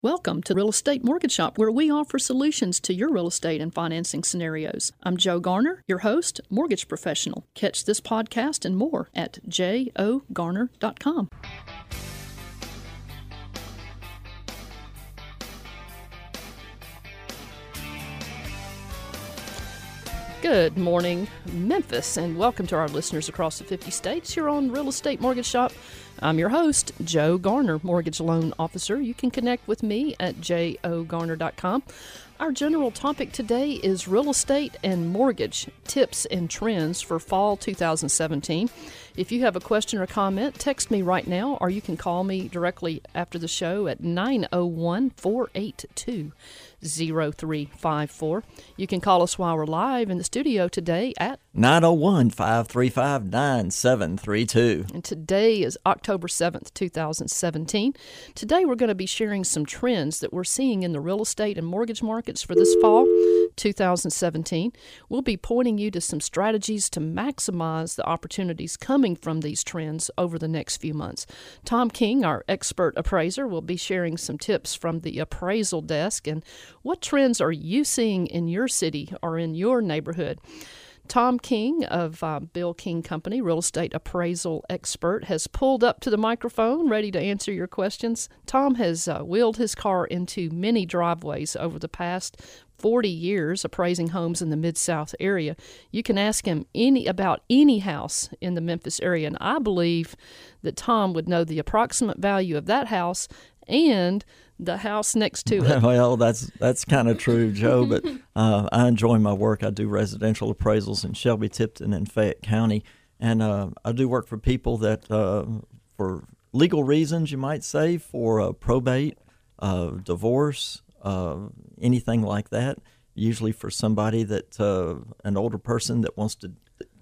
Welcome to Real Estate Mortgage Shop, where we offer solutions to your real estate and financing scenarios. I'm Joe Garner, your host, mortgage professional. Catch this podcast and more at jogarner.com. Good morning, Memphis, and welcome to our listeners across the 50 states. You're on Real Estate Mortgage Shop. I'm your host, Joe Garner, Mortgage Loan Officer. You can connect with me at jogarner.com. Our general topic today is real estate and mortgage tips and trends for fall 2017. If you have a question or comment, text me right now, or you can call me directly after the show at 901 482 0354. You can call us while we're live in the studio today at 901 535 9732. And today is October 7th, 2017. Today we're going to be sharing some trends that we're seeing in the real estate and mortgage markets for this fall 2017. We'll be pointing you to some strategies to maximize the opportunities coming from these trends over the next few months. Tom King, our expert appraiser, will be sharing some tips from the appraisal desk and what trends are you seeing in your city or in your neighborhood? Tom King of uh, Bill King Company, real estate appraisal expert, has pulled up to the microphone ready to answer your questions. Tom has uh, wheeled his car into many driveways over the past 40 years appraising homes in the Mid South area. You can ask him any about any house in the Memphis area, and I believe that Tom would know the approximate value of that house and the house next to it. well, that's that's kind of true, Joe. But uh, I enjoy my work. I do residential appraisals in Shelby, Tipton, and Fayette County, and uh, I do work for people that, uh, for legal reasons, you might say, for uh, probate, uh, divorce, uh, anything like that. Usually for somebody that an older person that wants to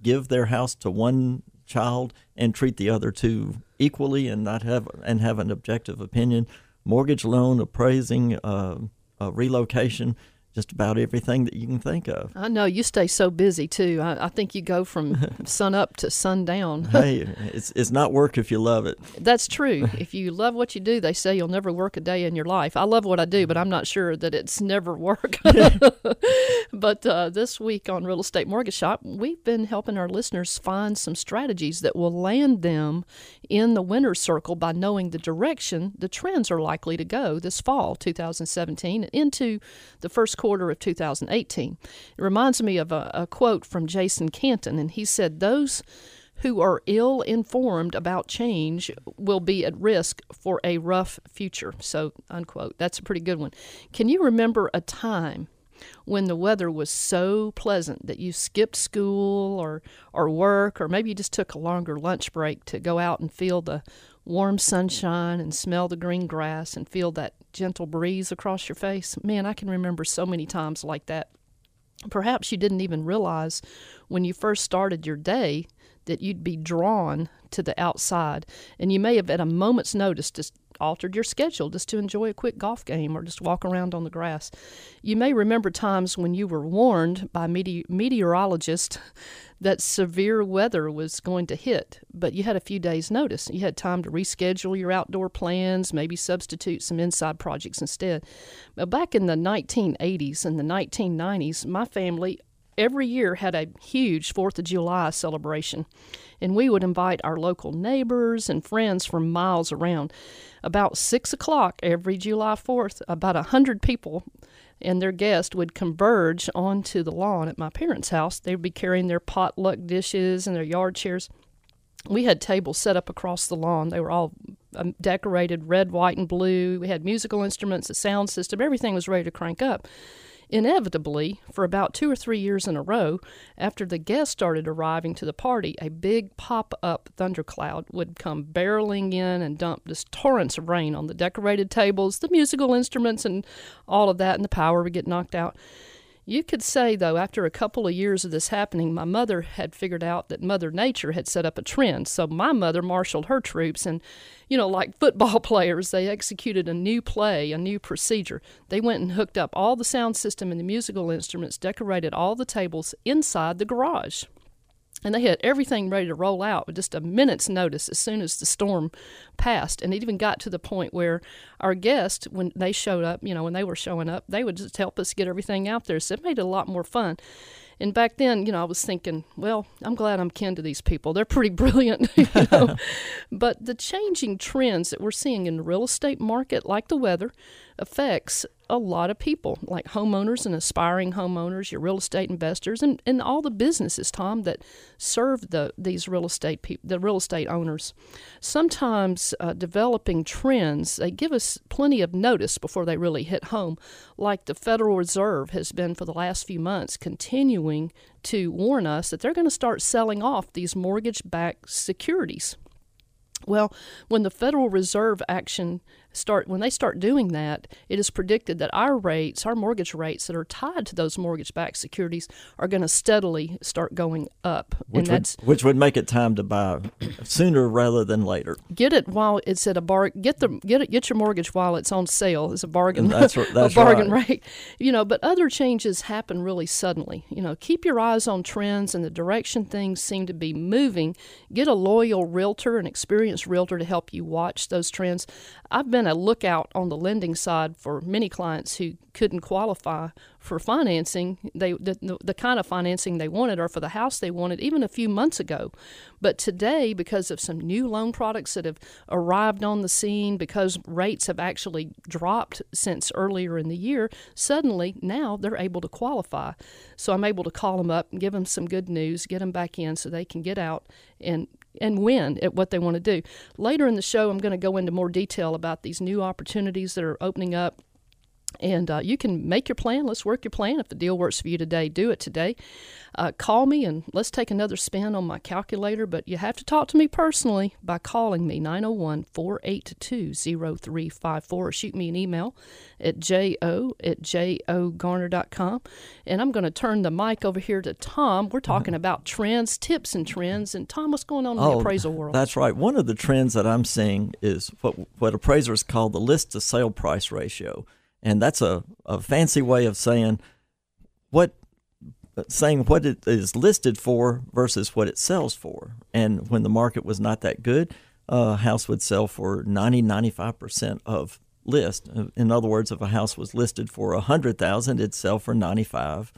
give their house to one child and treat the other two equally and not have and have an objective opinion mortgage loan, appraising, uh, uh, relocation, just about everything that you can think of. I know you stay so busy too. I, I think you go from sun up to sundown. hey, it's it's not work if you love it. That's true. if you love what you do, they say you'll never work a day in your life. I love what I do, but I'm not sure that it's never work. but uh, this week on Real Estate Mortgage Shop, we've been helping our listeners find some strategies that will land them in the winner's circle by knowing the direction the trends are likely to go this fall 2017 into the first quarter of 2018. It reminds me of a, a quote from Jason Canton, and he said, Those who are ill informed about change will be at risk for a rough future. So, unquote. That's a pretty good one. Can you remember a time when the weather was so pleasant that you skipped school or, or work, or maybe you just took a longer lunch break to go out and feel the warm sunshine and smell the green grass and feel that gentle breeze across your face. Man, I can remember so many times like that. Perhaps you didn't even realize when you first started your day that you'd be drawn to the outside, and you may have, at a moment's notice, just altered your schedule just to enjoy a quick golf game or just walk around on the grass. You may remember times when you were warned by mete- meteorologists that severe weather was going to hit, but you had a few days' notice. You had time to reschedule your outdoor plans, maybe substitute some inside projects instead. But back in the 1980s and the 1990s, my family every year had a huge Fourth of July celebration, and we would invite our local neighbors and friends from miles around. About six o'clock every July 4th, about a hundred people and their guests would converge onto the lawn at my parents' house. They would be carrying their potluck dishes and their yard chairs. We had tables set up across the lawn. They were all um, decorated red, white, and blue. We had musical instruments, a sound system. Everything was ready to crank up. Inevitably, for about two or three years in a row, after the guests started arriving to the party, a big pop up thundercloud would come barreling in and dump just torrents of rain on the decorated tables, the musical instruments, and all of that, and the power would get knocked out. You could say, though, after a couple of years of this happening, my mother had figured out that Mother Nature had set up a trend. So my mother marshaled her troops, and, you know, like football players, they executed a new play, a new procedure. They went and hooked up all the sound system and the musical instruments, decorated all the tables inside the garage. And they had everything ready to roll out with just a minute's notice as soon as the storm passed and it even got to the point where our guests when they showed up you know when they were showing up they would just help us get everything out there so it made it a lot more fun and back then, you know, I was thinking, well, I'm glad I'm kin to these people. They're pretty brilliant, you know. but the changing trends that we're seeing in the real estate market, like the weather, affects a lot of people, like homeowners and aspiring homeowners, your real estate investors, and, and all the businesses, Tom, that serve the these real estate the real estate owners. Sometimes uh, developing trends they give us plenty of notice before they really hit home, like the Federal Reserve has been for the last few months, continuing to warn us that they're going to start selling off these mortgage-backed securities. Well, when the Federal Reserve action start when they start doing that, it is predicted that our rates, our mortgage rates that are tied to those mortgage-backed securities, are going to steadily start going up. Which would, which would make it time to buy sooner rather than later. Get it while it's at a bar. Get the get it. Get your mortgage while it's on sale. It's a bargain. That's, that's a bargain right. rate. You know, but other changes happen really suddenly. You know, keep your eyes on trends and the direction things seem to be moving. Get a loyal realtor, an experienced realtor, to help you watch those trends. I've been a lookout on the lending side for many clients who couldn't qualify for financing. They the, the kind of financing they wanted or for the house they wanted even a few months ago. But today, because of some new loan products that have arrived on the scene, because rates have actually dropped since earlier in the year, suddenly now they're able to qualify. So I'm able to call them up and give them some good news, get them back in so they can get out and and win at what they want to do. Later in the show, I'm going to go into more detail about these new opportunities that are opening up and uh, you can make your plan. Let's work your plan. If the deal works for you today, do it today. Uh, call me and let's take another spin on my calculator. But you have to talk to me personally by calling me 901 482 0354 or shoot me an email at jo at jogarner.com. And I'm going to turn the mic over here to Tom. We're talking uh-huh. about trends, tips, and trends. And Tom, what's going on in oh, the appraisal world? That's right. One of the trends that I'm seeing is what, what appraisers call the list to sale price ratio and that's a, a fancy way of saying what saying what it is listed for versus what it sells for. And when the market was not that good, a house would sell for 90 95% of list. In other words, if a house was listed for 100,000, it'd sell for 95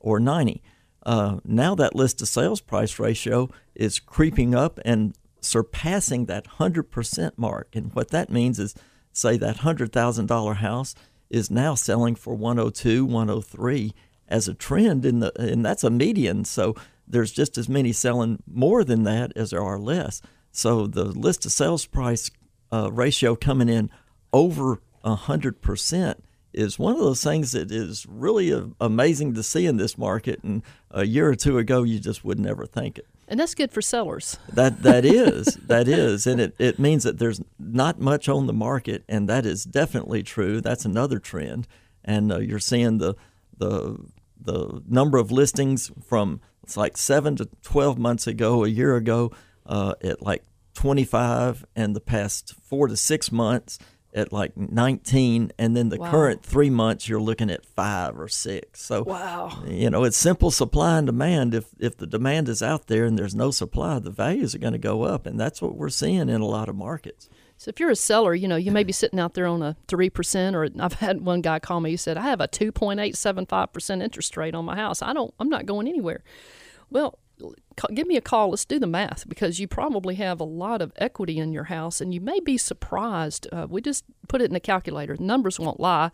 or 90. Uh, now that list to sales price ratio is creeping up and surpassing that 100% mark. And what that means is, say, that $100,000 house is now selling for 102, 103 as a trend in the and that's a median. So there's just as many selling more than that as there are less. So the list to sales price uh, ratio coming in over hundred percent is one of those things that is really a, amazing to see in this market. And a year or two ago, you just would never think it. And that's good for sellers. That that is that is, and it, it means that there's not much on the market, and that is definitely true. That's another trend, and uh, you're seeing the the the number of listings from it's like seven to twelve months ago, a year ago, uh, at like 25, and the past four to six months at like 19 and then the wow. current three months you're looking at five or six so wow you know it's simple supply and demand if if the demand is out there and there's no supply the values are going to go up and that's what we're seeing in a lot of markets so if you're a seller, you know, you may be sitting out there on a 3% or I've had one guy call me, he said, I have a 2.875% interest rate on my house. I don't, I'm not going anywhere. Well, give me a call. Let's do the math because you probably have a lot of equity in your house and you may be surprised. Uh, we just put it in a calculator, numbers won't lie,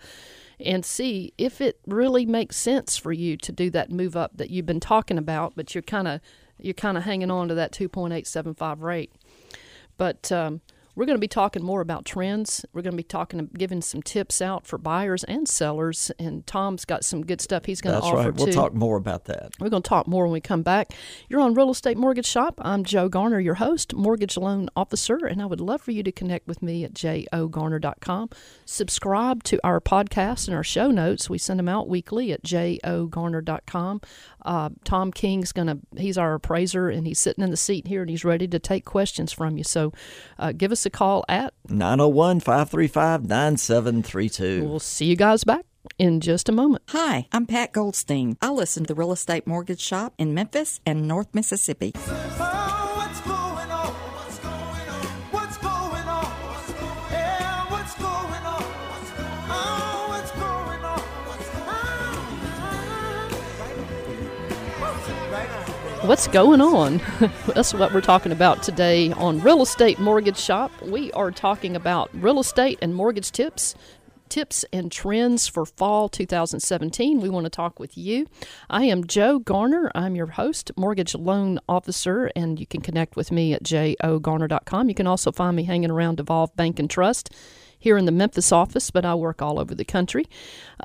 and see if it really makes sense for you to do that move up that you've been talking about, but you're kind of you're kind of hanging on to that 2.875 rate. But um, we're going to be talking more about trends. We're going to be talking, giving some tips out for buyers and sellers. And Tom's got some good stuff he's going That's to offer That's right. We'll too. talk more about that. We're going to talk more when we come back. You're on Real Estate Mortgage Shop. I'm Joe Garner, your host, mortgage loan officer, and I would love for you to connect with me at jogarner.com. Subscribe to our podcast and our show notes. We send them out weekly at jogarner.com. Uh, Tom King's going to, he's our appraiser, and he's sitting in the seat here and he's ready to take questions from you. So uh, give us us a call at 901 535 9732. We'll see you guys back in just a moment. Hi, I'm Pat Goldstein. I listen to the Real Estate Mortgage Shop in Memphis and North Mississippi. What's going on? That's what we're talking about today on Real Estate Mortgage Shop. We are talking about real estate and mortgage tips, tips and trends for fall 2017. We want to talk with you. I am Joe Garner. I'm your host, mortgage loan officer, and you can connect with me at jogarner.com. You can also find me hanging around Evolve Bank and Trust here in the Memphis office, but I work all over the country.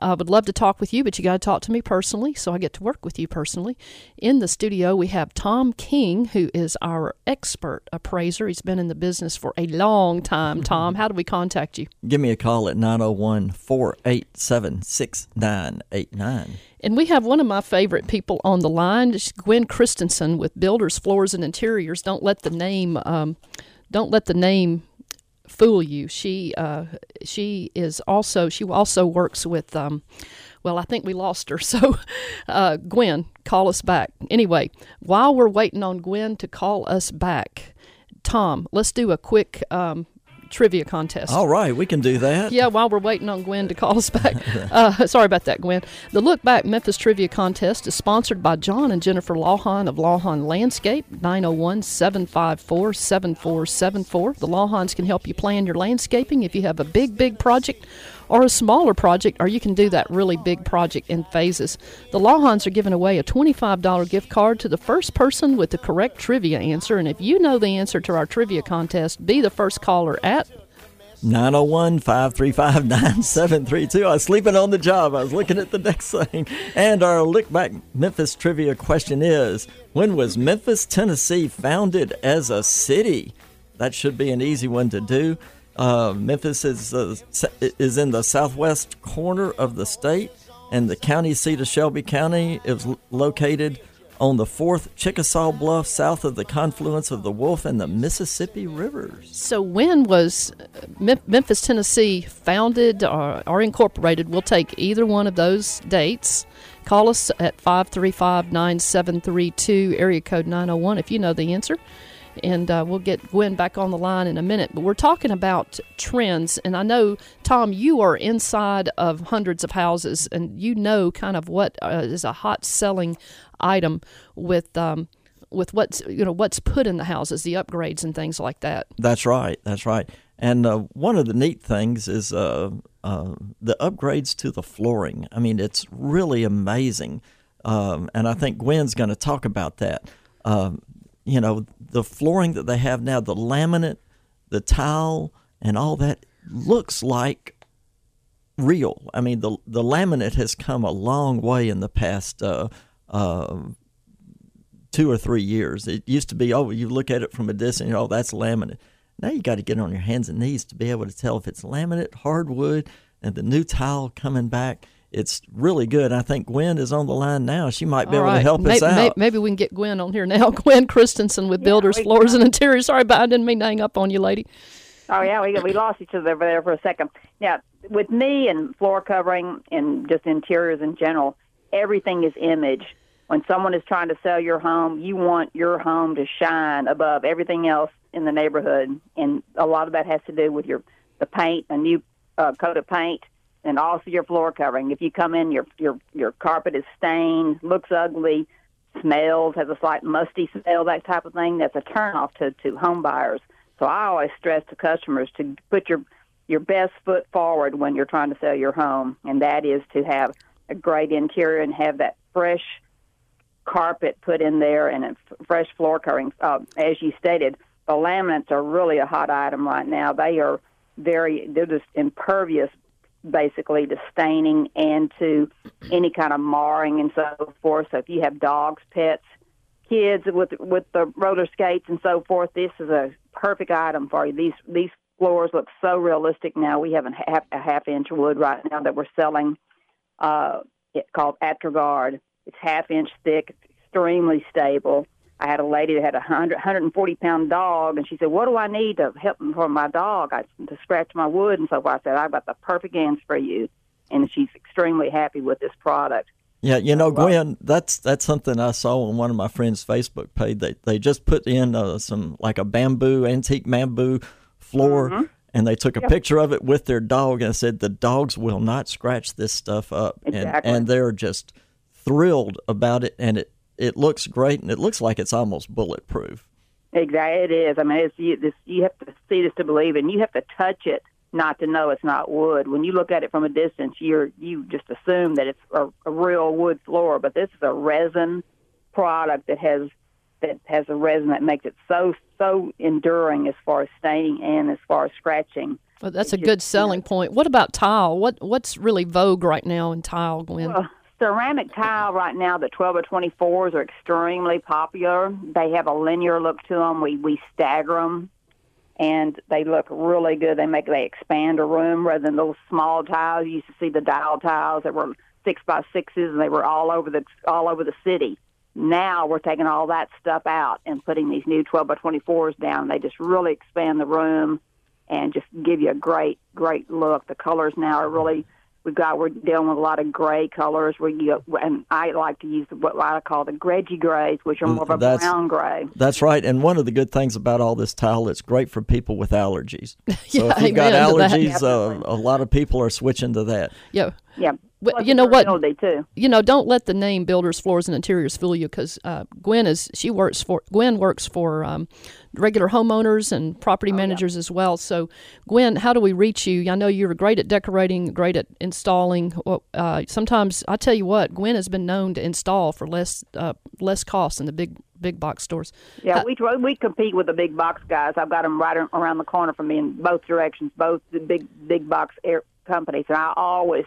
I would love to talk with you, but you got to talk to me personally, so I get to work with you personally. In the studio, we have Tom King, who is our expert appraiser. He's been in the business for a long time. Tom, how do we contact you? Give me a call at 901 487 6989. And we have one of my favorite people on the line, Gwen Christensen with Builders Floors and Interiors. Don't let the name um, don't let the name fool you. She uh, she is also she also works with. Um, well, I think we lost her. So, uh, Gwen, call us back. Anyway, while we're waiting on Gwen to call us back, Tom, let's do a quick um, trivia contest. All right, we can do that. Yeah, while we're waiting on Gwen to call us back. Uh, sorry about that, Gwen. The Look Back Memphis Trivia Contest is sponsored by John and Jennifer Lawhon of Lawhon Landscape, 901 754 7474. The Lawhons can help you plan your landscaping if you have a big, big project or a smaller project, or you can do that really big project in phases. The Lawhons are giving away a $25 gift card to the first person with the correct trivia answer. And if you know the answer to our trivia contest, be the first caller at 901 535 9732. I was sleeping on the job. I was looking at the next thing. And our look back Memphis trivia question is When was Memphis, Tennessee founded as a city? That should be an easy one to do. Uh, Memphis is uh, is in the southwest corner of the state, and the county seat of Shelby County is located on the fourth Chickasaw Bluff, south of the confluence of the Wolf and the Mississippi rivers. So, when was uh, Memphis, Tennessee founded or, or incorporated? We'll take either one of those dates. Call us at 535 9732, area code 901, if you know the answer and uh, we'll get Gwen back on the line in a minute. But we're talking about trends, and I know Tom, you are inside of hundreds of houses, and you know kind of what uh, is a hot selling item with. Um, with what's you know what's put in the houses, the upgrades and things like that. That's right. That's right. And uh, one of the neat things is uh, uh, the upgrades to the flooring. I mean, it's really amazing. Um, and I think Gwen's going to talk about that. Um, you know, the flooring that they have now, the laminate, the tile, and all that looks like real. I mean, the the laminate has come a long way in the past uh, uh, two or three years. It used to be, oh, you look at it from a distance, oh, that's laminate. Now you got to get on your hands and knees to be able to tell if it's laminate, hardwood, and the new tile coming back it's really good. I think Gwen is on the line now. She might be All able right. to help maybe, us out. Maybe we can get Gwen on here now. Gwen Christensen with yeah, Builders, Floors, and Interiors. Sorry, but I didn't mean to hang up on you, lady. Oh yeah, we we lost each other there for a second. Now, with me and floor covering and just interiors in general, everything is image. When someone is trying to sell your home, you want your home to shine above everything else in the neighborhood, and a lot of that has to do with your the paint, a new uh, coat of paint and also your floor covering. If you come in, your your your carpet is stained, looks ugly, smells, has a slight musty smell, that type of thing. That's a turnoff to to home buyers. So I always stress to customers to put your your best foot forward when you're trying to sell your home, and that is to have a great interior and have that fresh carpet put in there and fresh floor covering. Uh, as you stated, the laminates are really a hot item right now. They are very they're just impervious basically to staining and to any kind of marring and so forth. So if you have dogs, pets, kids with with the roller skates and so forth, this is a perfect item for you. These these floors look so realistic now. We have a half, a half inch wood right now that we're selling. Uh, it's called Atriguard. It's half inch thick, It's extremely stable. I had a lady that had a 100, 140 pound dog, and she said, "What do I need to help for my dog? I, to scratch my wood and so forth." I said, "I've got the perfect answer for you. and she's extremely happy with this product. Yeah, you know, Gwen, that's that's something I saw on one of my friends' Facebook page. They they just put in uh, some like a bamboo antique bamboo floor, Mm-hmm. and they took a picture of it with their dog and said the dogs will not scratch this stuff up, Exactly. and and they're just thrilled about it, and it it looks great, and it looks like it's almost bulletproof. Exactly, it is. I mean, it's you, this, you have to see this to believe, and you have to touch it not to know it's not wood. When you look at it from a distance, you're you just assume that it's a, a real wood floor, but this is a resin product that has that has a resin that makes it so so enduring as far as staining and as far as scratching. Well, that's a It's good just, selling point. What about tile? What what's really vogue right now in tile, Gwen? Well, ceramic tile right now, the 12 or 24s are extremely popular. They have a linear look to them. We we stagger them, and they look really good. They make they expand a room rather than those small tiles. You used to see the dial tiles that were six by sixes, and they were all over the all over the city. Now we're taking all that stuff out and putting these new 12 by 24s down. They just really expand the room and just give you a great, great look. The colors now are really we've got we're dealing with a lot of gray colors. Where you and I like to use what I call the Greggy grays, which are more of a That's- brown gray. That's right. And one of the good things about all this tile, it's great for people with allergies. So Yeah, if you've got amen to that. allergies, uh, a lot of people are switching to that. yeah. Yeah, Well, you know the what? too. you know, don't let the name Builders Floors and Interiors fool you, because uh, Gwen is she works for Gwen works for um, regular homeowners and Oh, property managers as well. So, Gwen, how do we reach you? I know you're great at decorating, great at installing. Well, uh, sometimes I tell you what, Gwen has been known to install for less uh, less cost than the big big box stores. Yeah, we try, we compete with the big box guys. I've got them right around the corner from me in both directions, both the big big box air companies, and I always.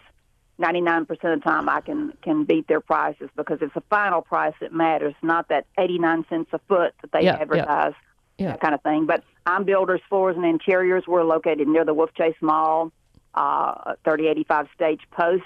99% of the time I can can beat their prices because it's the final price that matters, not that 89 cents a foot that they Yeah, yeah. advertise, Yeah. That kind of thing. But I'm Builders Floors and Interiors. We're located near the Wolfchase Mall, uh, 3085 Stage Post.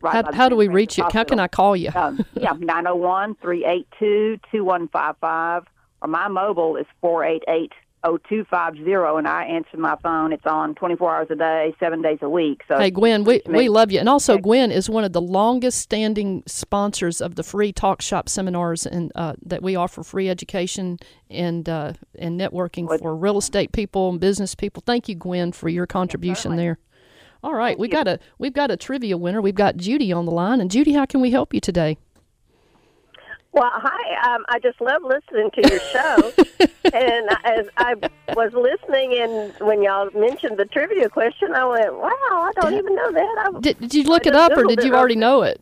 Right How, how do we reach you? How can I call you? um, yeah, 901 382 2155. Or my mobile is 488 0250. And I answer my phone. It's on 24 hours a day, seven days a week. So Hey Gwen, we, we love you, and also Gwen is one of the longest standing sponsors of the free Talk Shop seminars, and uh, that we offer free education and uh, and networking for real estate people and business people. Thank you, Gwen, for your contribution there. All right, we got a we've got a trivia winner. We've got Judy on the line, and Judy, how can we help you today? Well, hi. Um, I just love listening to your show. and as I was listening, and when y'all mentioned the trivia question, I went, "Wow, I don't even know that." I, Did, did you look it just up, or did you already quick. know it?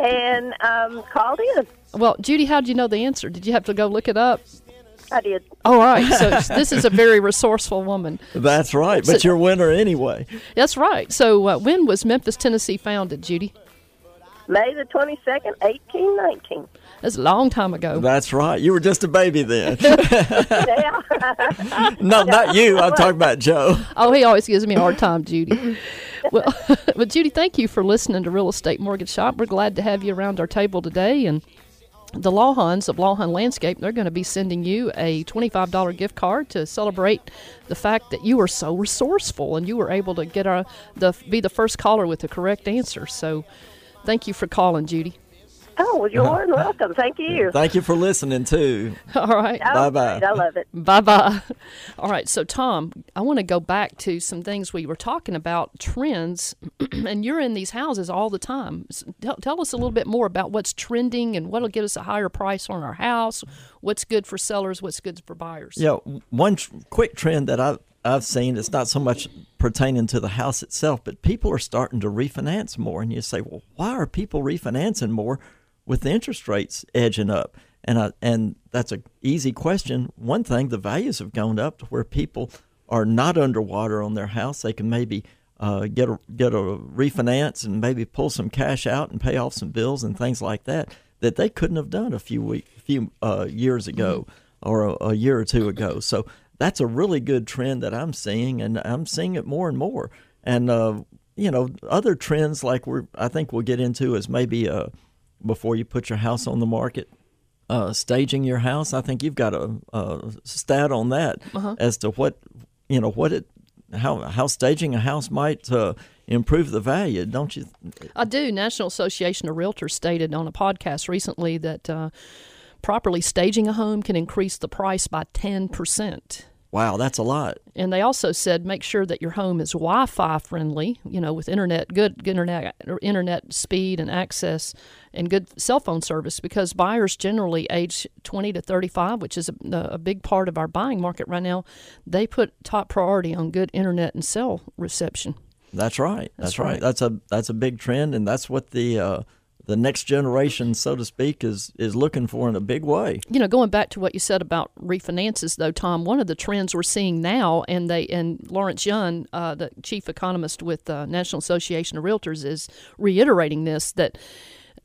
and um, called in. well, Judy, how did you know the answer? Did you have to go look it up? I did. All right, so this is a very resourceful woman. That's right. But you're a winner anyway. That's right. So, uh, when was Memphis, Tennessee founded, Judy? May the twenty second, eighteen nineteen. That's a long time ago. That's right. You were just a baby then. yeah. no, not you. I'm talking about Joe. Oh, he always gives me a hard time, Judy. Well, but Judy, thank you for listening to Real Estate Mortgage Shop. We're glad to have you around our table today. And the Lawhons of Lawhon Landscape, they're going to be sending you a $25 gift card to celebrate the fact that you were so resourceful and you were able to get our, the be the first caller with the correct answer. So, thank you for calling, Judy. Oh, well, you're more than welcome. Thank you. Thank you for listening too. All right. Oh, Bye-bye. I love it. Bye bye. All right, so Tom, I want to go back to some things we were talking about trends, and you're in these houses all the time. S- Tell, tell us a little bit more about what's trending and what'll get us a higher price on our house. What's good for sellers? What's good for buyers? Yeah, one tr- quick trend that I've I've seen it's not so much pertaining to the house itself, but people are starting to refinance more, and you say, well, why are people refinancing more with the interest rates edging up? And I, and that's an easy question. One thing, the values have gone up to where people are not underwater on their house. They can maybe uh, get a get a refinance and maybe pull some cash out and pay off some bills and things like that that they couldn't have done a few week, few uh, years ago or a, a year or two ago. So that's a really good trend that I'm seeing, and I'm seeing it more and more. And uh, you know, other trends like we're I think we'll get into is maybe uh, before you put your house on the market. Uh, staging your house, I think you've got a, a stat on that as to what you know what it how how staging a house might uh, improve the value, don't you? I do. National Association of Realtors stated on a podcast recently that uh, properly staging a home can increase the price by 10%. Wow, that's a lot. And they also said make sure that your home is Wi-Fi friendly, you know, with internet, good internet, internet speed and access, and good cell phone service. Because buyers generally age 20 to 35, which is a, a big part of our buying market right now, they put top priority on good internet and cell reception. That's right. That's, That's right. right. That's a that's a big trend, and that's what the uh, the next generation, so to speak, is is looking for in a big way. you know, going back to what you said about refinances, though, Tom, one of the trends we're seeing now, and they and Lawrence Yun, uh, the chief economist with the National Association of Realtors, is reiterating this that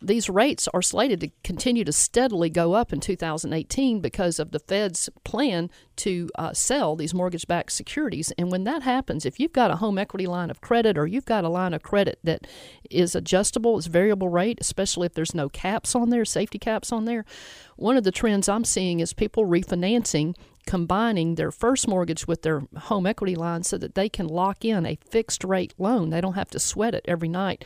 these rates are slated to continue to steadily go up in 2018 because of the Fed's plan to uh, sell these mortgage backed securities. And when that happens, if you've got a home equity line of credit or you've got a line of credit that is adjustable, it's variable rate, especially if there's no caps on there, safety caps on there, one of the trends I'm seeing is people refinancing combining their first mortgage with their home equity line so that they can lock in a fixed rate loan. They don't have to sweat it every night,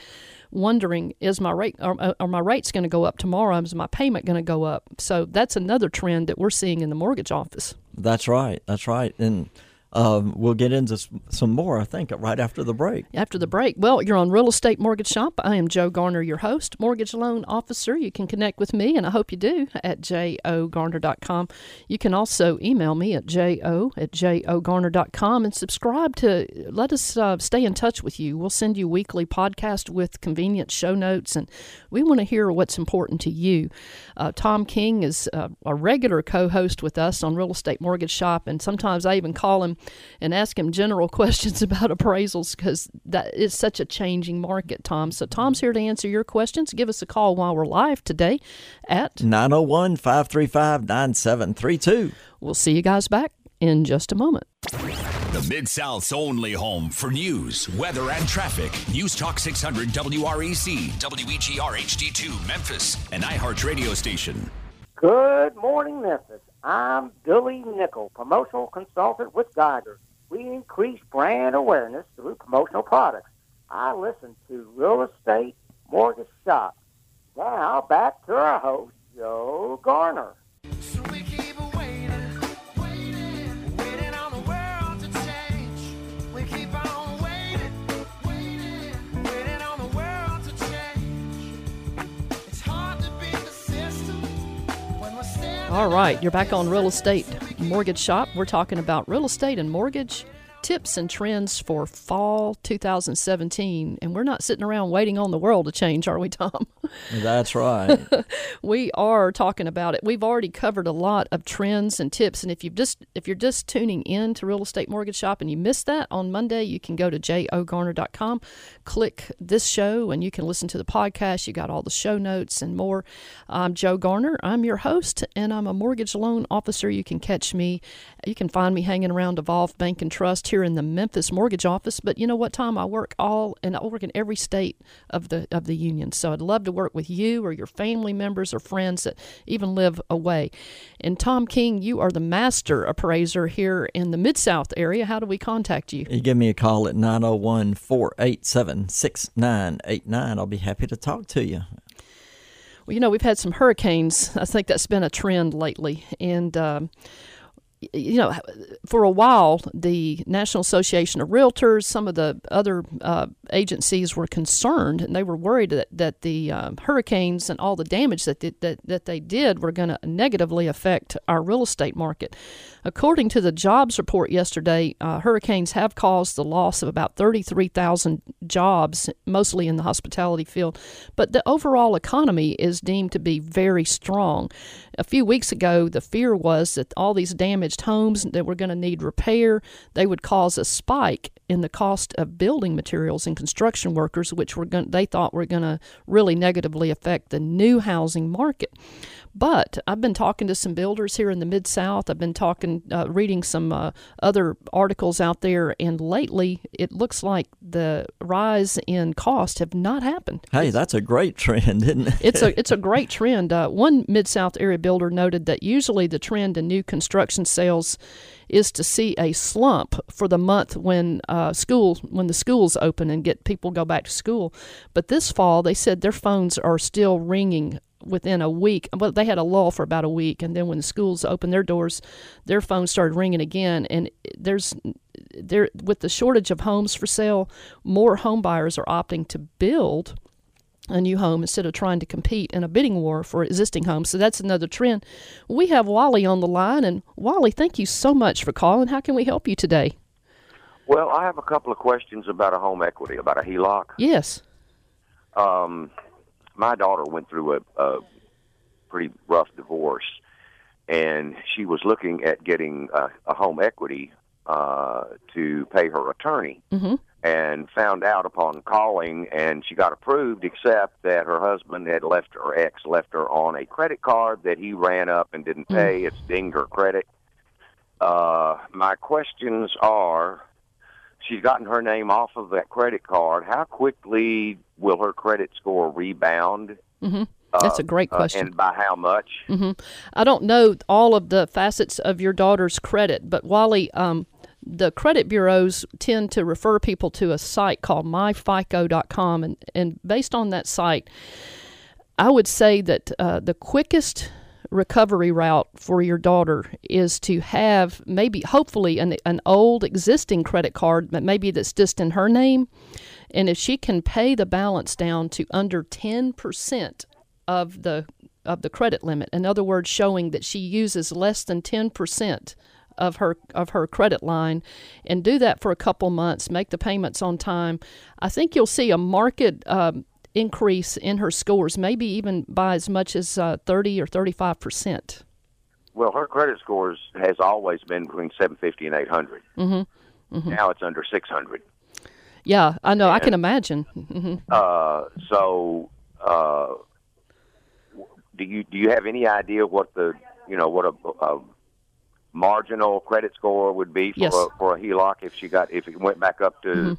wondering is my rate are, are my rates going to go up tomorrow? Is my payment going to go up? So that's another trend that we're seeing in the mortgage office. That's right. That's right. And um, we'll get into some more, I think, right after the break. After the break, well, you're on Real Estate Mortgage Shop. I am Joe Garner, your host, mortgage loan officer. You can connect with me, and I hope you do, at jogarner.com. You can also email me at jo at jogarner.com and subscribe to let us uh, stay in touch with you. We'll send you weekly podcast with convenient show notes, and we want to hear what's important to you. Uh, Tom King is uh, a regular co host with us on Real Estate Mortgage Shop, and sometimes I even call him and ask him general questions about appraisals because that is such a changing market, Tom. So, Tom's here to answer your questions. Give us a call while we're live today at, 901 535 9732. we'll see you guys back in just a moment. The Mid South's only home for news, weather, and traffic. News Talk 600 WREC, WEGR HD2, Memphis, and iHeart radio station. Good morning, Memphis. I'm Billy Nickel, promotional consultant with Geiger. We increase brand awareness through promotional products. I listen to Real Estate Mortgage Shop. Now, back to our host, Joe Garner. All right, you're back on Real Estate Mortgage Shop. We're talking about real estate and mortgage tips and trends for fall 2017. And we're not sitting around waiting on the world to change, are we, Tom? That's right. we are talking about it. We've already covered a lot of trends and tips. And if you've just if you're just tuning in to Real Estate Mortgage Shop and you missed that on Monday, you can go to jogarner.com, click this show, and you can listen to the podcast. You got all the show notes and more. I'm Joe Garner. I'm your host, and I'm a mortgage loan officer. You can catch me. You can find me hanging around Evolve Bank and Trust here in the Memphis mortgage office. But you know what, Tom? I work all and I work in every state of the of the union. So I'd love to work with you or your family members or friends that even live away. And Tom King, you are the master appraiser here in the Mid South area. How do we contact you? you give me a call at 901 487 6989. I'll be happy to talk to you. Well, you know, we've had some hurricanes. I think that's been a trend lately. And, um, you know, for a while, the National Association of Realtors, some of the other uh, agencies were concerned and they were worried that, that the um, hurricanes and all the damage that, that, that they did were going to negatively affect our real estate market. According to the jobs report yesterday, uh, hurricanes have caused the loss of about 33,000 jobs, mostly in the hospitality field. But the overall economy is deemed to be very strong. A few weeks ago, the fear was that all these damaged homes that were going to need repair, they would cause a spike in the cost of building materials and construction workers, which were going, they thought were going to really negatively affect the new housing market. But I've been talking to some builders here in the Mid South. I've been talking uh, reading some uh, other articles out there, and lately it looks like the rise in cost have not happened. Hey, that's a great trend, isn't it? It's a it's a great trend. Uh, one Mid South area builder noted that usually the trend in new construction sales is to see a slump for the month when uh, school when the schools open and get people go back to school. But this fall, they said their phones are still ringing within a week. Well, they had a lull for about a week, and then when the schools opened their doors, their phones started ringing again. And there's there with the shortage of homes for sale, more home buyers are opting to build a new home instead of trying to compete in a bidding war for existing homes. So that's another trend. We have Wally on the line, and Wally, thank you so much for calling. How can we help you today? Well, I have a couple of questions about a home equity, about a HELOC. Yes. Um, my daughter went through a, a pretty rough divorce, and she was looking at getting a, a home equity uh, to pay her attorney. hmm and found out upon calling and she got approved except that her husband had left her ex left her on a credit card that he ran up and didn't pay. It's dinged her credit. Uh my questions are she's gotten her name off of that credit card how quickly will her credit score rebound? Hmm That's a great uh, question. and by how much? Hmm I don't know all of the facets of your daughter's credit, but Wally, um, the credit bureaus tend to refer people to a site called myfico.com, and and based on that site, I would say that uh, the quickest recovery route for your daughter is to have maybe hopefully an an old existing credit card that maybe that's just in her name. And if she can pay the balance down to under 10% of the of the credit limit in other words showing that she uses less than 10% of her of her credit line and do that for a couple months make the payments on time i think you'll see a market um, increase in her scores maybe even by as much as uh, 30 or 35 percent. Well her credit scores has always been between 750 and 800 mm-hmm. now it's under 600 yeah i know. I can imagine. Hmm Uh, so, uh, do you do you have any idea what the you know what a, a marginal credit score would be for Yes. a, for a HELOC if she got if it went back up to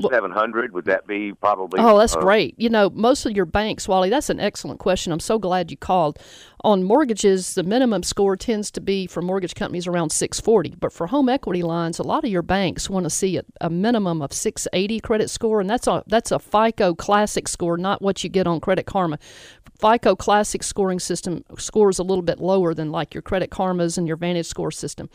seven hundred? Would that be probably? Oh, that's uh, great. You know, most of your banks, Wally, that's an excellent question. I'm so glad you called. On mortgages, the minimum score tends to be for mortgage companies around 640. But for home equity lines, a lot of your banks want to see a, a minimum of 680 credit score, and that's a that's a FICO Classic score, not what you get on Credit Karma. FICO Classic scoring system scores a little bit lower than like your Credit Karmas and your Vantage score system.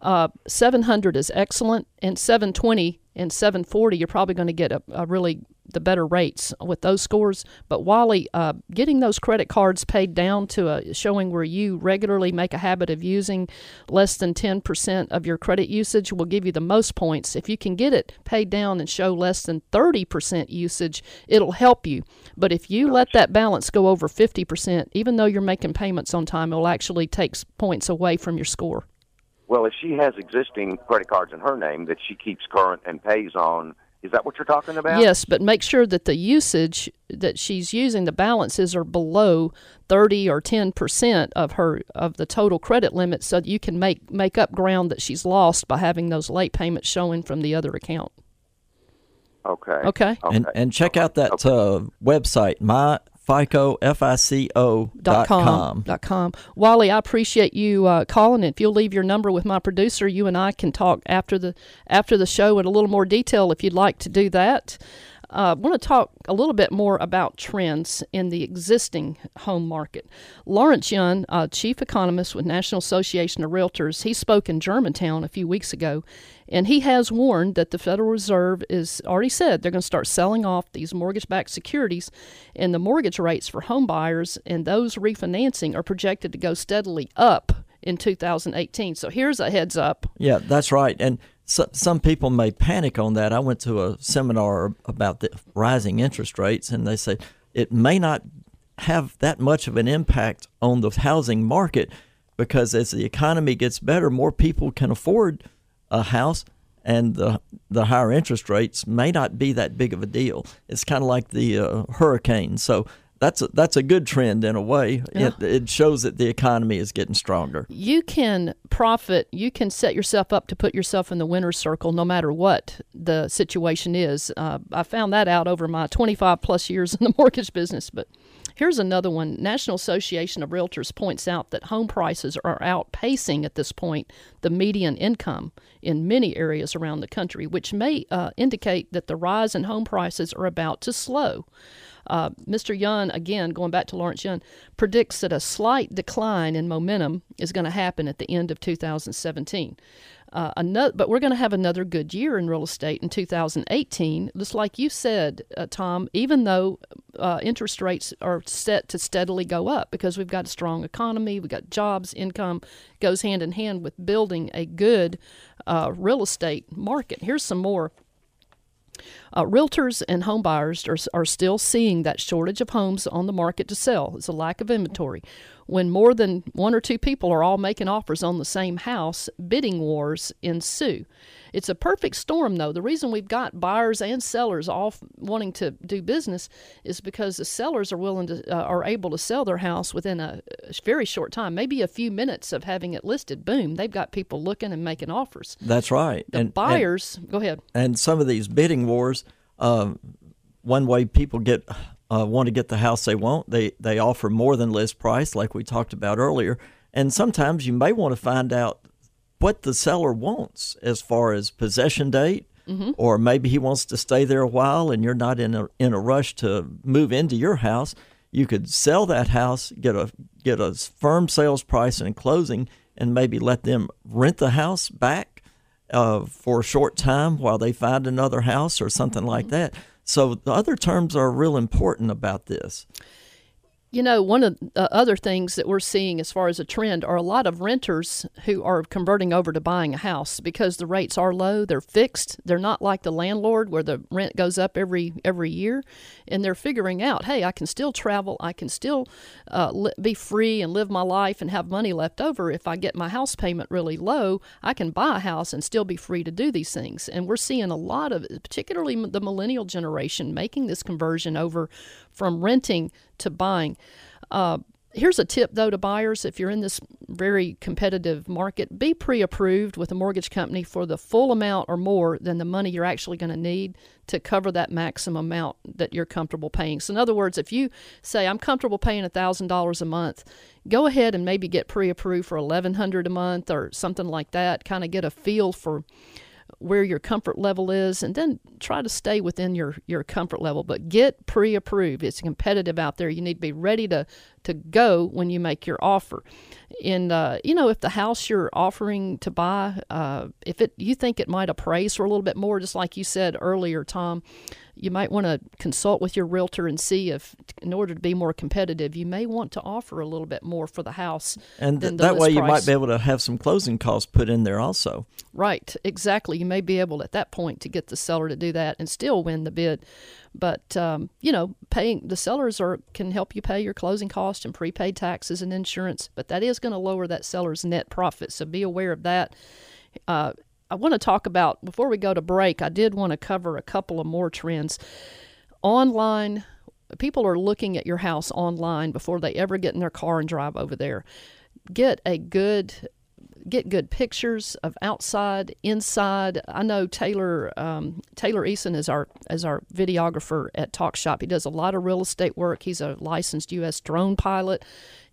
Uh, 700 is excellent, and 720 and 740, you're probably going to get a, a really the better rates with those scores. But Wally, uh, getting those credit cards paid down to a showing where you regularly make a habit of using less than 10% of your credit usage will give you the most points. If you can get it paid down and show less than 30% usage, it'll help you. But if you let that balance go over 50%, even though you're making payments on time, it'll actually take points away from your score. Well, if she has existing credit cards in her name that she keeps current and pays on, is that what you're talking about? Yes, but make sure that the usage that she's using, the balances are below thirty or ten percent of her of the total credit limit, so that you can make make up ground that she's lost by having those late payments showing from the other account. Okay. Okay. And and check out that uh, website, myfico, F-I-C-O F-I-C-O Dot com. Dot com. Wally, I appreciate you uh, calling. If you'll leave your number with my producer, you and I can talk after the after the show in a little more detail if you'd like to do that. I uh, want to talk a little bit more about trends in the existing home market. Lawrence Yun, uh, chief economist with National Association of Realtors, he spoke in Germantown a few weeks ago, and he has warned that the Federal Reserve is already said they're going to start selling off these mortgage-backed securities, and the mortgage rates for home buyers and those refinancing are projected to go steadily up in 2018. So here's a heads up. Yeah, that's right. And so, some people may panic on that. I went to a seminar about the rising interest rates, and they say it may not have that much of an impact on the housing market because as the economy gets better, more people can afford a house, and the the higher interest rates may not be that big of a deal. It's kind of like the uh, hurricane. So that's a, that's a good trend in a way. Yeah. It, it shows that the economy is getting stronger. you can profit you can set yourself up to put yourself in the winner's circle no matter what the situation is uh, i found that out over my 25 plus years in the mortgage business but here's another one national association of realtors points out that home prices are outpacing at this point the median income in many areas around the country which may uh, indicate that the rise in home prices are about to slow uh, Mr. Yun, again, going back to Lawrence Yun, predicts that a slight decline in momentum is going to happen at the end of 2017. Uh, another, but we're going to have another good year in real estate in 2018. Just like you said, uh, Tom, even though uh, interest rates are set to steadily go up because we've got a strong economy, we've got jobs, income goes hand in hand with building a good uh, real estate market. Here's some more uh, realtors and home buyers are, are still seeing that shortage of homes on the market to sell. It's a lack of inventory. When more than one or two people are all making offers on the same house, bidding wars ensue. It's a perfect storm, though. The reason we've got buyers and sellers all wanting to do business is because the sellers are willing to uh, are able to sell their house within a, very short time, maybe a few minutes of having it listed. Boom, they've got people looking and making offers. That's right. The and, and- buyers, go ahead. and some of these bidding wars, um, one way people get uh, want to get the house they want, they they offer more than list price, like we talked about earlier. And sometimes you may want to find out what the seller wants as far as possession date, or maybe he wants to stay there a while, and you're not in a in a rush to move into your house. You could sell that house, get a get a firm sales price and closing, and maybe let them rent the house back uh, for a short time while they find another house or something like that. So the other terms are real important about this. You know, one of the other things that we're seeing as far as a trend are a lot of renters who are converting over to buying a house because the rates are low, they're fixed, they're not like the landlord where the rent goes up every every year, and they're figuring out, hey, I can still travel, I can still uh, li- be free and live my life and have money left over. If I get my house payment really low, I can buy a house and still be free to do these things. And we're seeing a lot of, particularly the millennial generation, making this conversion over from renting to buying. Uh, here's a tip though to buyers if you're in this very competitive market be pre-approved with a mortgage company for the full amount or more than the money you're actually going to need to cover that maximum amount that you're comfortable paying so in other words if you say i'm comfortable paying $1000 a month go ahead and maybe get pre-approved for 1100 a month or something like that kind of get a feel for where your comfort level is and then try to stay within your, your comfort level but get pre-approved. It's competitive out there. You need to be ready to, to go when you make your offer. And uh, you know if the house you're offering to buy uh, if it you think it might appraise for a little bit more just like you said earlier tom you might want to consult with your realtor and see if in order to be more competitive you may want to offer a little bit more for the house And th- the that way list you might be able to have some closing costs put in there also. Right, exactly. You may be able at that point to get the seller to do that and still win the bid. But um, you know, paying the sellers are can help you pay your closing costs and prepaid taxes and insurance, but that is going to lower that seller's net profit. So be aware of that. Uh, I want to talk about before we go to break. I did want to cover a couple of more trends. Online, people are looking at your house online before they ever get in their car and drive over there. Get a good get good pictures of outside, inside. I know Taylor um, Taylor Eason is our as our videographer at Talk Shop. He does a lot of real estate work. He's a licensed U.S. drone pilot.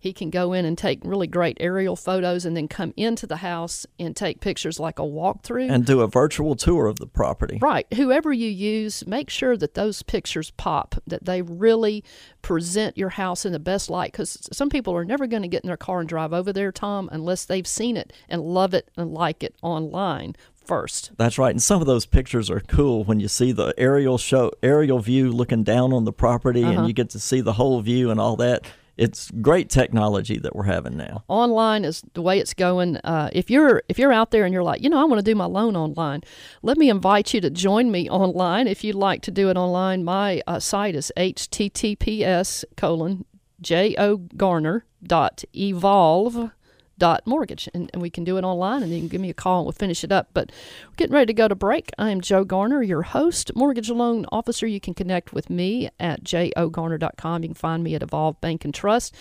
He can go in and take really great aerial photos and then come into the house and take pictures like a walkthrough. And do a virtual tour of the property. Right. Whoever you use, make sure that those pictures pop, that they really present your house in the best light. Because some people are never going to get in their car and drive over there, Tom, unless they've seen it and love it and like it online first. That's right. And some of those pictures are cool when you see the aerial show aerial view looking down on the property Uh-huh. and you get to see the whole view and all that. It's great technology that we're having now. online is the way it's going. Uh, if you're if you're out there and you're like, you know, I want to do my loan online, let me invite you to join me online. If you'd like to do it online, my uh, site is https colon j o garner dot evolve dot mortgage and, and we can do it online and you can give me a call and we'll finish it up. But we're getting ready to go to break. I am joe garner your host mortgage loan officer. You can connect with me at jogarner.com you can find me at evolve bank and trust.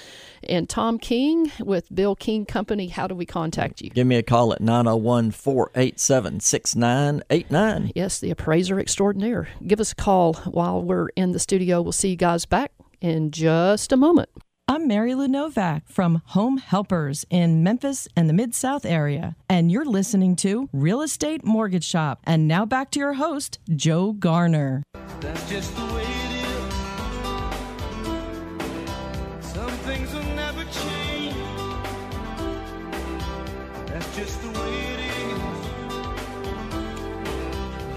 And tom king with bill king company how do we contact you? Give me a call at 901 487 6989. yes the appraiser extraordinaire. Give us a call while we're in the studio. We'll see you guys back in just a moment I'm Mary Lou Novak from Home Helpers in Memphis and the Mid South area, and you're listening to Real Estate Mortgage Shop. And now back to your host, Joe Garner. That's just the way it is. Some things will never change. That's just the way it is.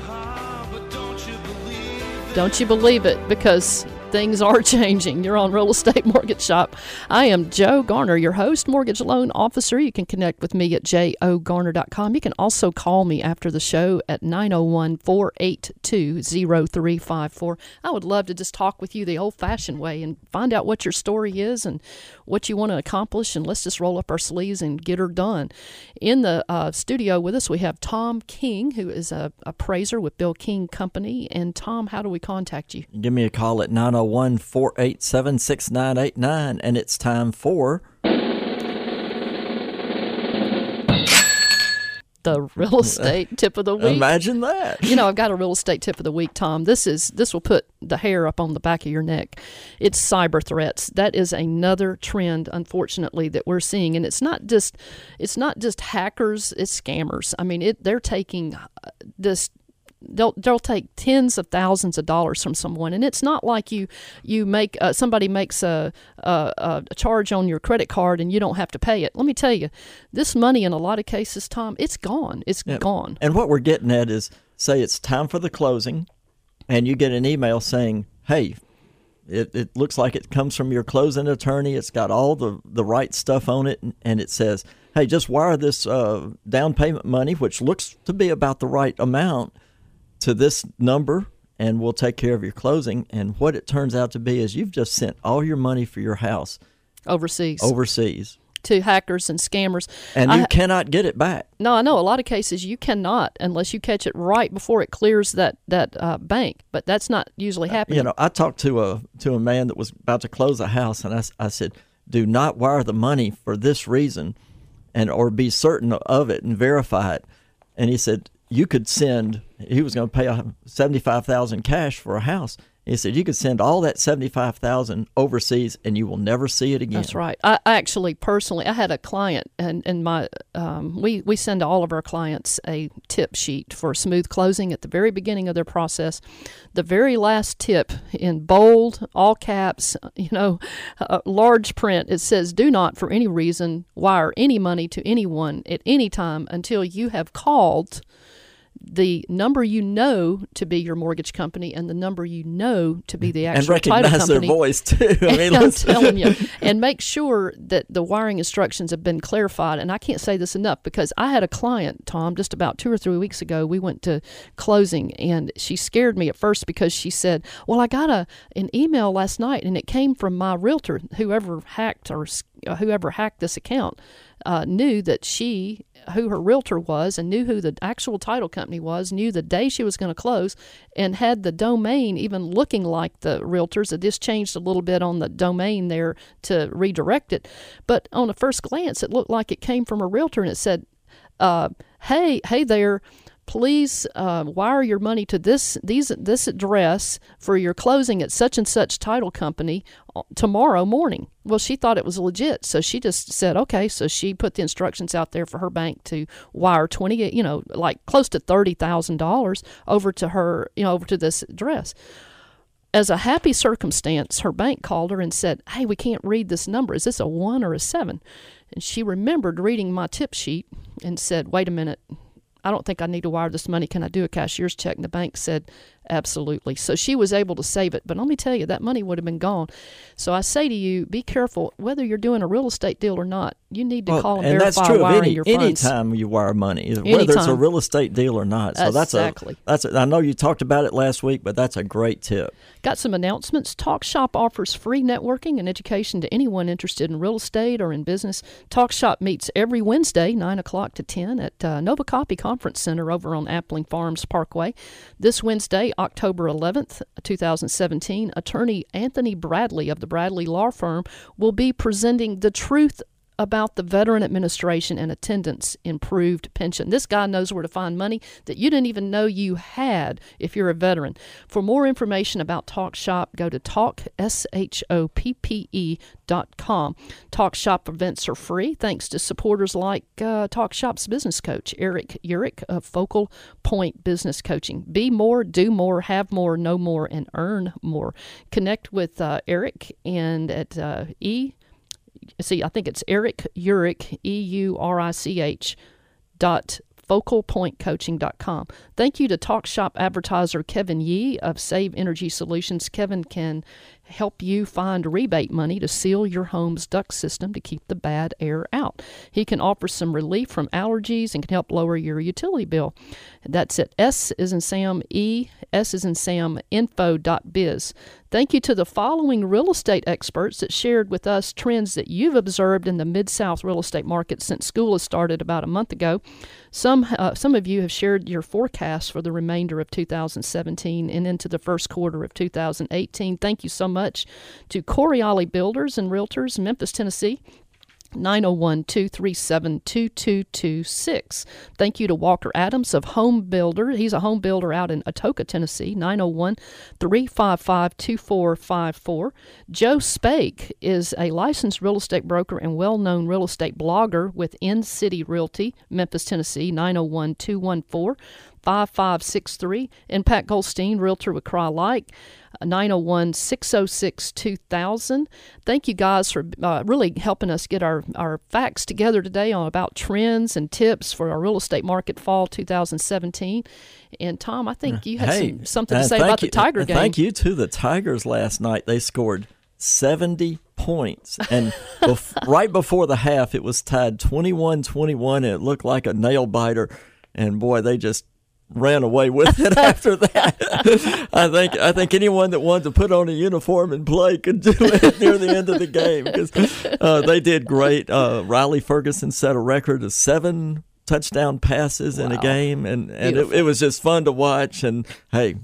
Ah, but don't you believe it? Don't you believe it? Because things are changing. You're on Real Estate Mortgage Shop. I am Joe Garner, your host, mortgage loan officer. You can connect with me at jogarner.com. You can also call me after the show at 901 482 0354. I would love to just talk with you the old fashioned way and find out what your story is and what you want to accomplish. And let's just roll up our sleeves and get her done. In the uh, studio with us, we have Tom King, who is a appraiser with Bill King Company. And Tom, how do we contact you? Give me a call at 901 487 6989. And it's time for. The real estate tip of the week. Imagine that. You know, I've got a real estate tip of the week, Tom. This is this will put the hair up on the back of your neck. It's cyber threats. That is another trend, unfortunately, that we're seeing, and it's not just it's not just hackers. It's scammers. I mean, it they're taking uh, this they'll they'll take tens of thousands of dollars from someone, and it's not like you you make uh, somebody makes a, a a charge on your credit card and you don't have to pay it. Let me tell you, this money in a lot of cases, Tom, it's gone. It's Yeah. gone. And what we're getting at is say it's time for the closing, and you get an email saying, hey, it, it looks like it comes from your closing attorney. It's got all the, the right stuff on it, and, and it says, hey, just wire this uh, down payment money, which looks to be about the right amount, to this number, and we'll take care of your closing. And what it turns out to be is you've just sent all your money for your house Overseas overseas, to hackers and scammers. and you ha- cannot get it back. No, I know a lot of cases you cannot unless you catch it right before it clears that that uh, bank. But that's not usually happening. You know, I talked to a to a man that was about to close a house, and I, I said, "Do not wire the money for this reason, and or be certain of it and verify it." And he said, "You could send." He was going to pay seventy five thousand cash for a house. He said, "You could send all that seventy five thousand overseas, and you will never see it again." That's right. I, actually personally, I had a client, and and my um, we we send all of our clients a tip sheet for smooth closing at the very beginning of their process. The very last tip in bold, all caps, you know, uh, large print. It says, "Do not, for any reason, wire any money to anyone at any time until you have called." The number you know to be your mortgage company and the number you know to be the and actual title recognize their voice too. I mean, I'm telling you, and make sure that the wiring instructions have been clarified. And I can't say this enough because I had a client, Tom, just about two or three weeks ago. We went to closing, and she scared me at first because she said, "Well, I got a an email last night, and it came from my realtor. Whoever hacked or whoever hacked this account uh, knew that she." Who her realtor was and knew who the actual title company was, knew the day she was going to close, and had the domain even looking like the realtors. It just changed a little bit on the domain there to redirect it. But on a first glance, it looked like it came from a realtor and it said, uh, "Hey, hey there." Please uh, wire your money to this these this address for your closing at such and such title company uh, tomorrow morning. Well, she thought it was legit, so she just said okay. So she put the instructions out there for her bank to wire twenty, you know, like close to thirty thousand dollars over to her, you know, over to this address as a happy circumstance, her bank called her and said, Hey, we can't read this number. Is this a one or a seven? And she remembered reading my tip sheet and said, Wait a minute. I don't think I need to wire this money. Can I do a cashier's check? And the bank said, Absolutely. So she was able to save it. But let me tell you, that money would have been gone. So I say to you, be careful whether you're doing a real estate deal or not. You need to Well, call and, and verify that's true of wiring any your funds. anytime you wire money, whether it's a real estate deal or not. So that's Exactly. a that's. A, I know you talked about it last week, but that's a great tip. Got some announcements. Talk Shop offers free networking and education to anyone interested in real estate or in business. Talk Shop meets every Wednesday, 9 o'clock to 10, at uh, Nova Copy Conference Center over on Appling Farms Parkway. This Wednesday, October 11th, 2017, attorney Anthony Bradley of the Bradley Law Firm will be presenting the truth about the Veteran Administration and attendance improved pension. This guy knows where to find money that you didn't even know you had if you're a veteran. For more information about Talk Shop, go to talk dot com. Talk Shop events are free thanks to supporters like uh, Talk Shop's business coach Eric Urich of Focal Point Business Coaching. Be more, do more, have more, know more, and earn more. Connect with uh, Eric and at uh, e see, I think it's Eric Urich, E U R I C H, dot focalpointcoaching.com. Thank you to Talk Shop advertiser Kevin Yee of Save Energy Solutions. Kevin can help you find rebate money to seal your home's duct system to keep the bad air out. He can offer some relief from allergies and can help lower your utility bill. That's at S is in Sam E S is in Sam info.biz. Thank you to the following real estate experts that shared with us trends that you've observed in the Mid South real estate market since school has started about a month ago. Some uh, some of you have shared your forecasts for the remainder of 2017 and into the first quarter of 2018. Thank you so much to Coriolis Builders and Realtors, Memphis, Tennessee. 901 237 2226. Thank you to Walker Adams of Home Builder. He's a home builder out in Atoka, Tennessee. 901 355 2454. Joe Spake is a licensed real estate broker and well known real estate blogger with In City Realty, Memphis, Tennessee. 901 214 5563. And Pat Goldstein, realtor with Crye-Leike. 901 606 2000. Thank you guys for uh, really helping us get our, our facts together today on about trends and tips for our real estate market fall 2017. And Tom, I think you had hey, some, something to uh, say about you- the Tiger uh, game. Thank you to the Tigers last night. They scored 70 points. And bef- right before the half, it was tied 21 21, and it looked like a nail biter. And boy, they just ran away with it after that. I think I think anyone that wanted to put on a uniform and play could do it near the end of the game because uh, they did great. Uh, Riley Ferguson set a record of seven touchdown passes in a game, and and it, it was just fun to watch. And hey.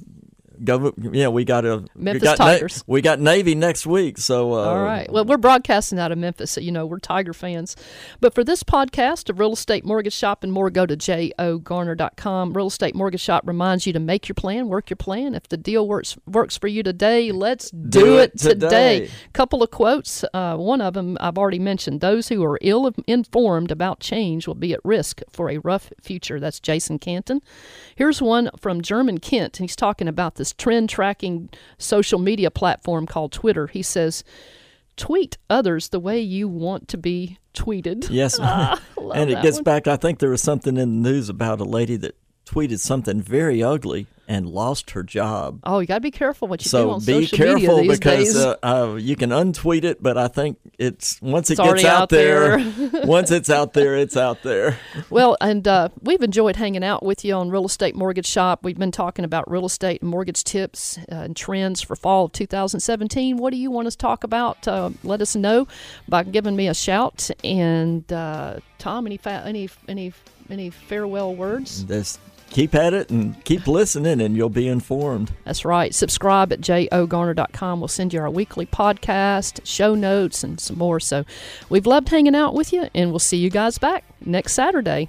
Go, yeah, we got a we Memphis got Na- Tigers. we got Navy next week, so uh, All right. Well, we're broadcasting out of Memphis, so you know we're Tiger fans. But for this podcast of Real Estate Mortgage Shop and more, go to jogarner.com. Real Estate Mortgage Shop reminds you to make your plan, work your plan. If the deal works works for you today, let's do, Do it it today. today. Couple of quotes. Uh, one of them I've already mentioned. Those who are ill informed about change will be at risk for a rough future. That's Jason Canton. Here's one from German Kent. He's talking about this trend tracking social media platform called Twitter. He says, tweet others the way you want to be tweeted. Yes, Ah, and it gets one. back. I think there was something in the news about a lady that tweeted something very ugly and lost her job. Oh, you got to be careful what you do on be social careful media these because days. uh, uh, you can untweet it, but I think it's once it It's gets out, out there, there. once it's out there, it's out there. Well, and uh, we've enjoyed hanging out with you on Real Estate Mortgage Shop. We've been talking about real estate and mortgage tips uh, and trends for fall of 2017. What do you want us to talk about? Uh, let us know by giving me a shout. And uh, Tom, any fa- any any any farewell words? Just keep at it and keep listening, and you'll be informed. That's right. Subscribe at jogarner.com. We'll send you our weekly podcast, show notes, and some more. So we've loved hanging out with you, and we'll see you guys back next Saturday.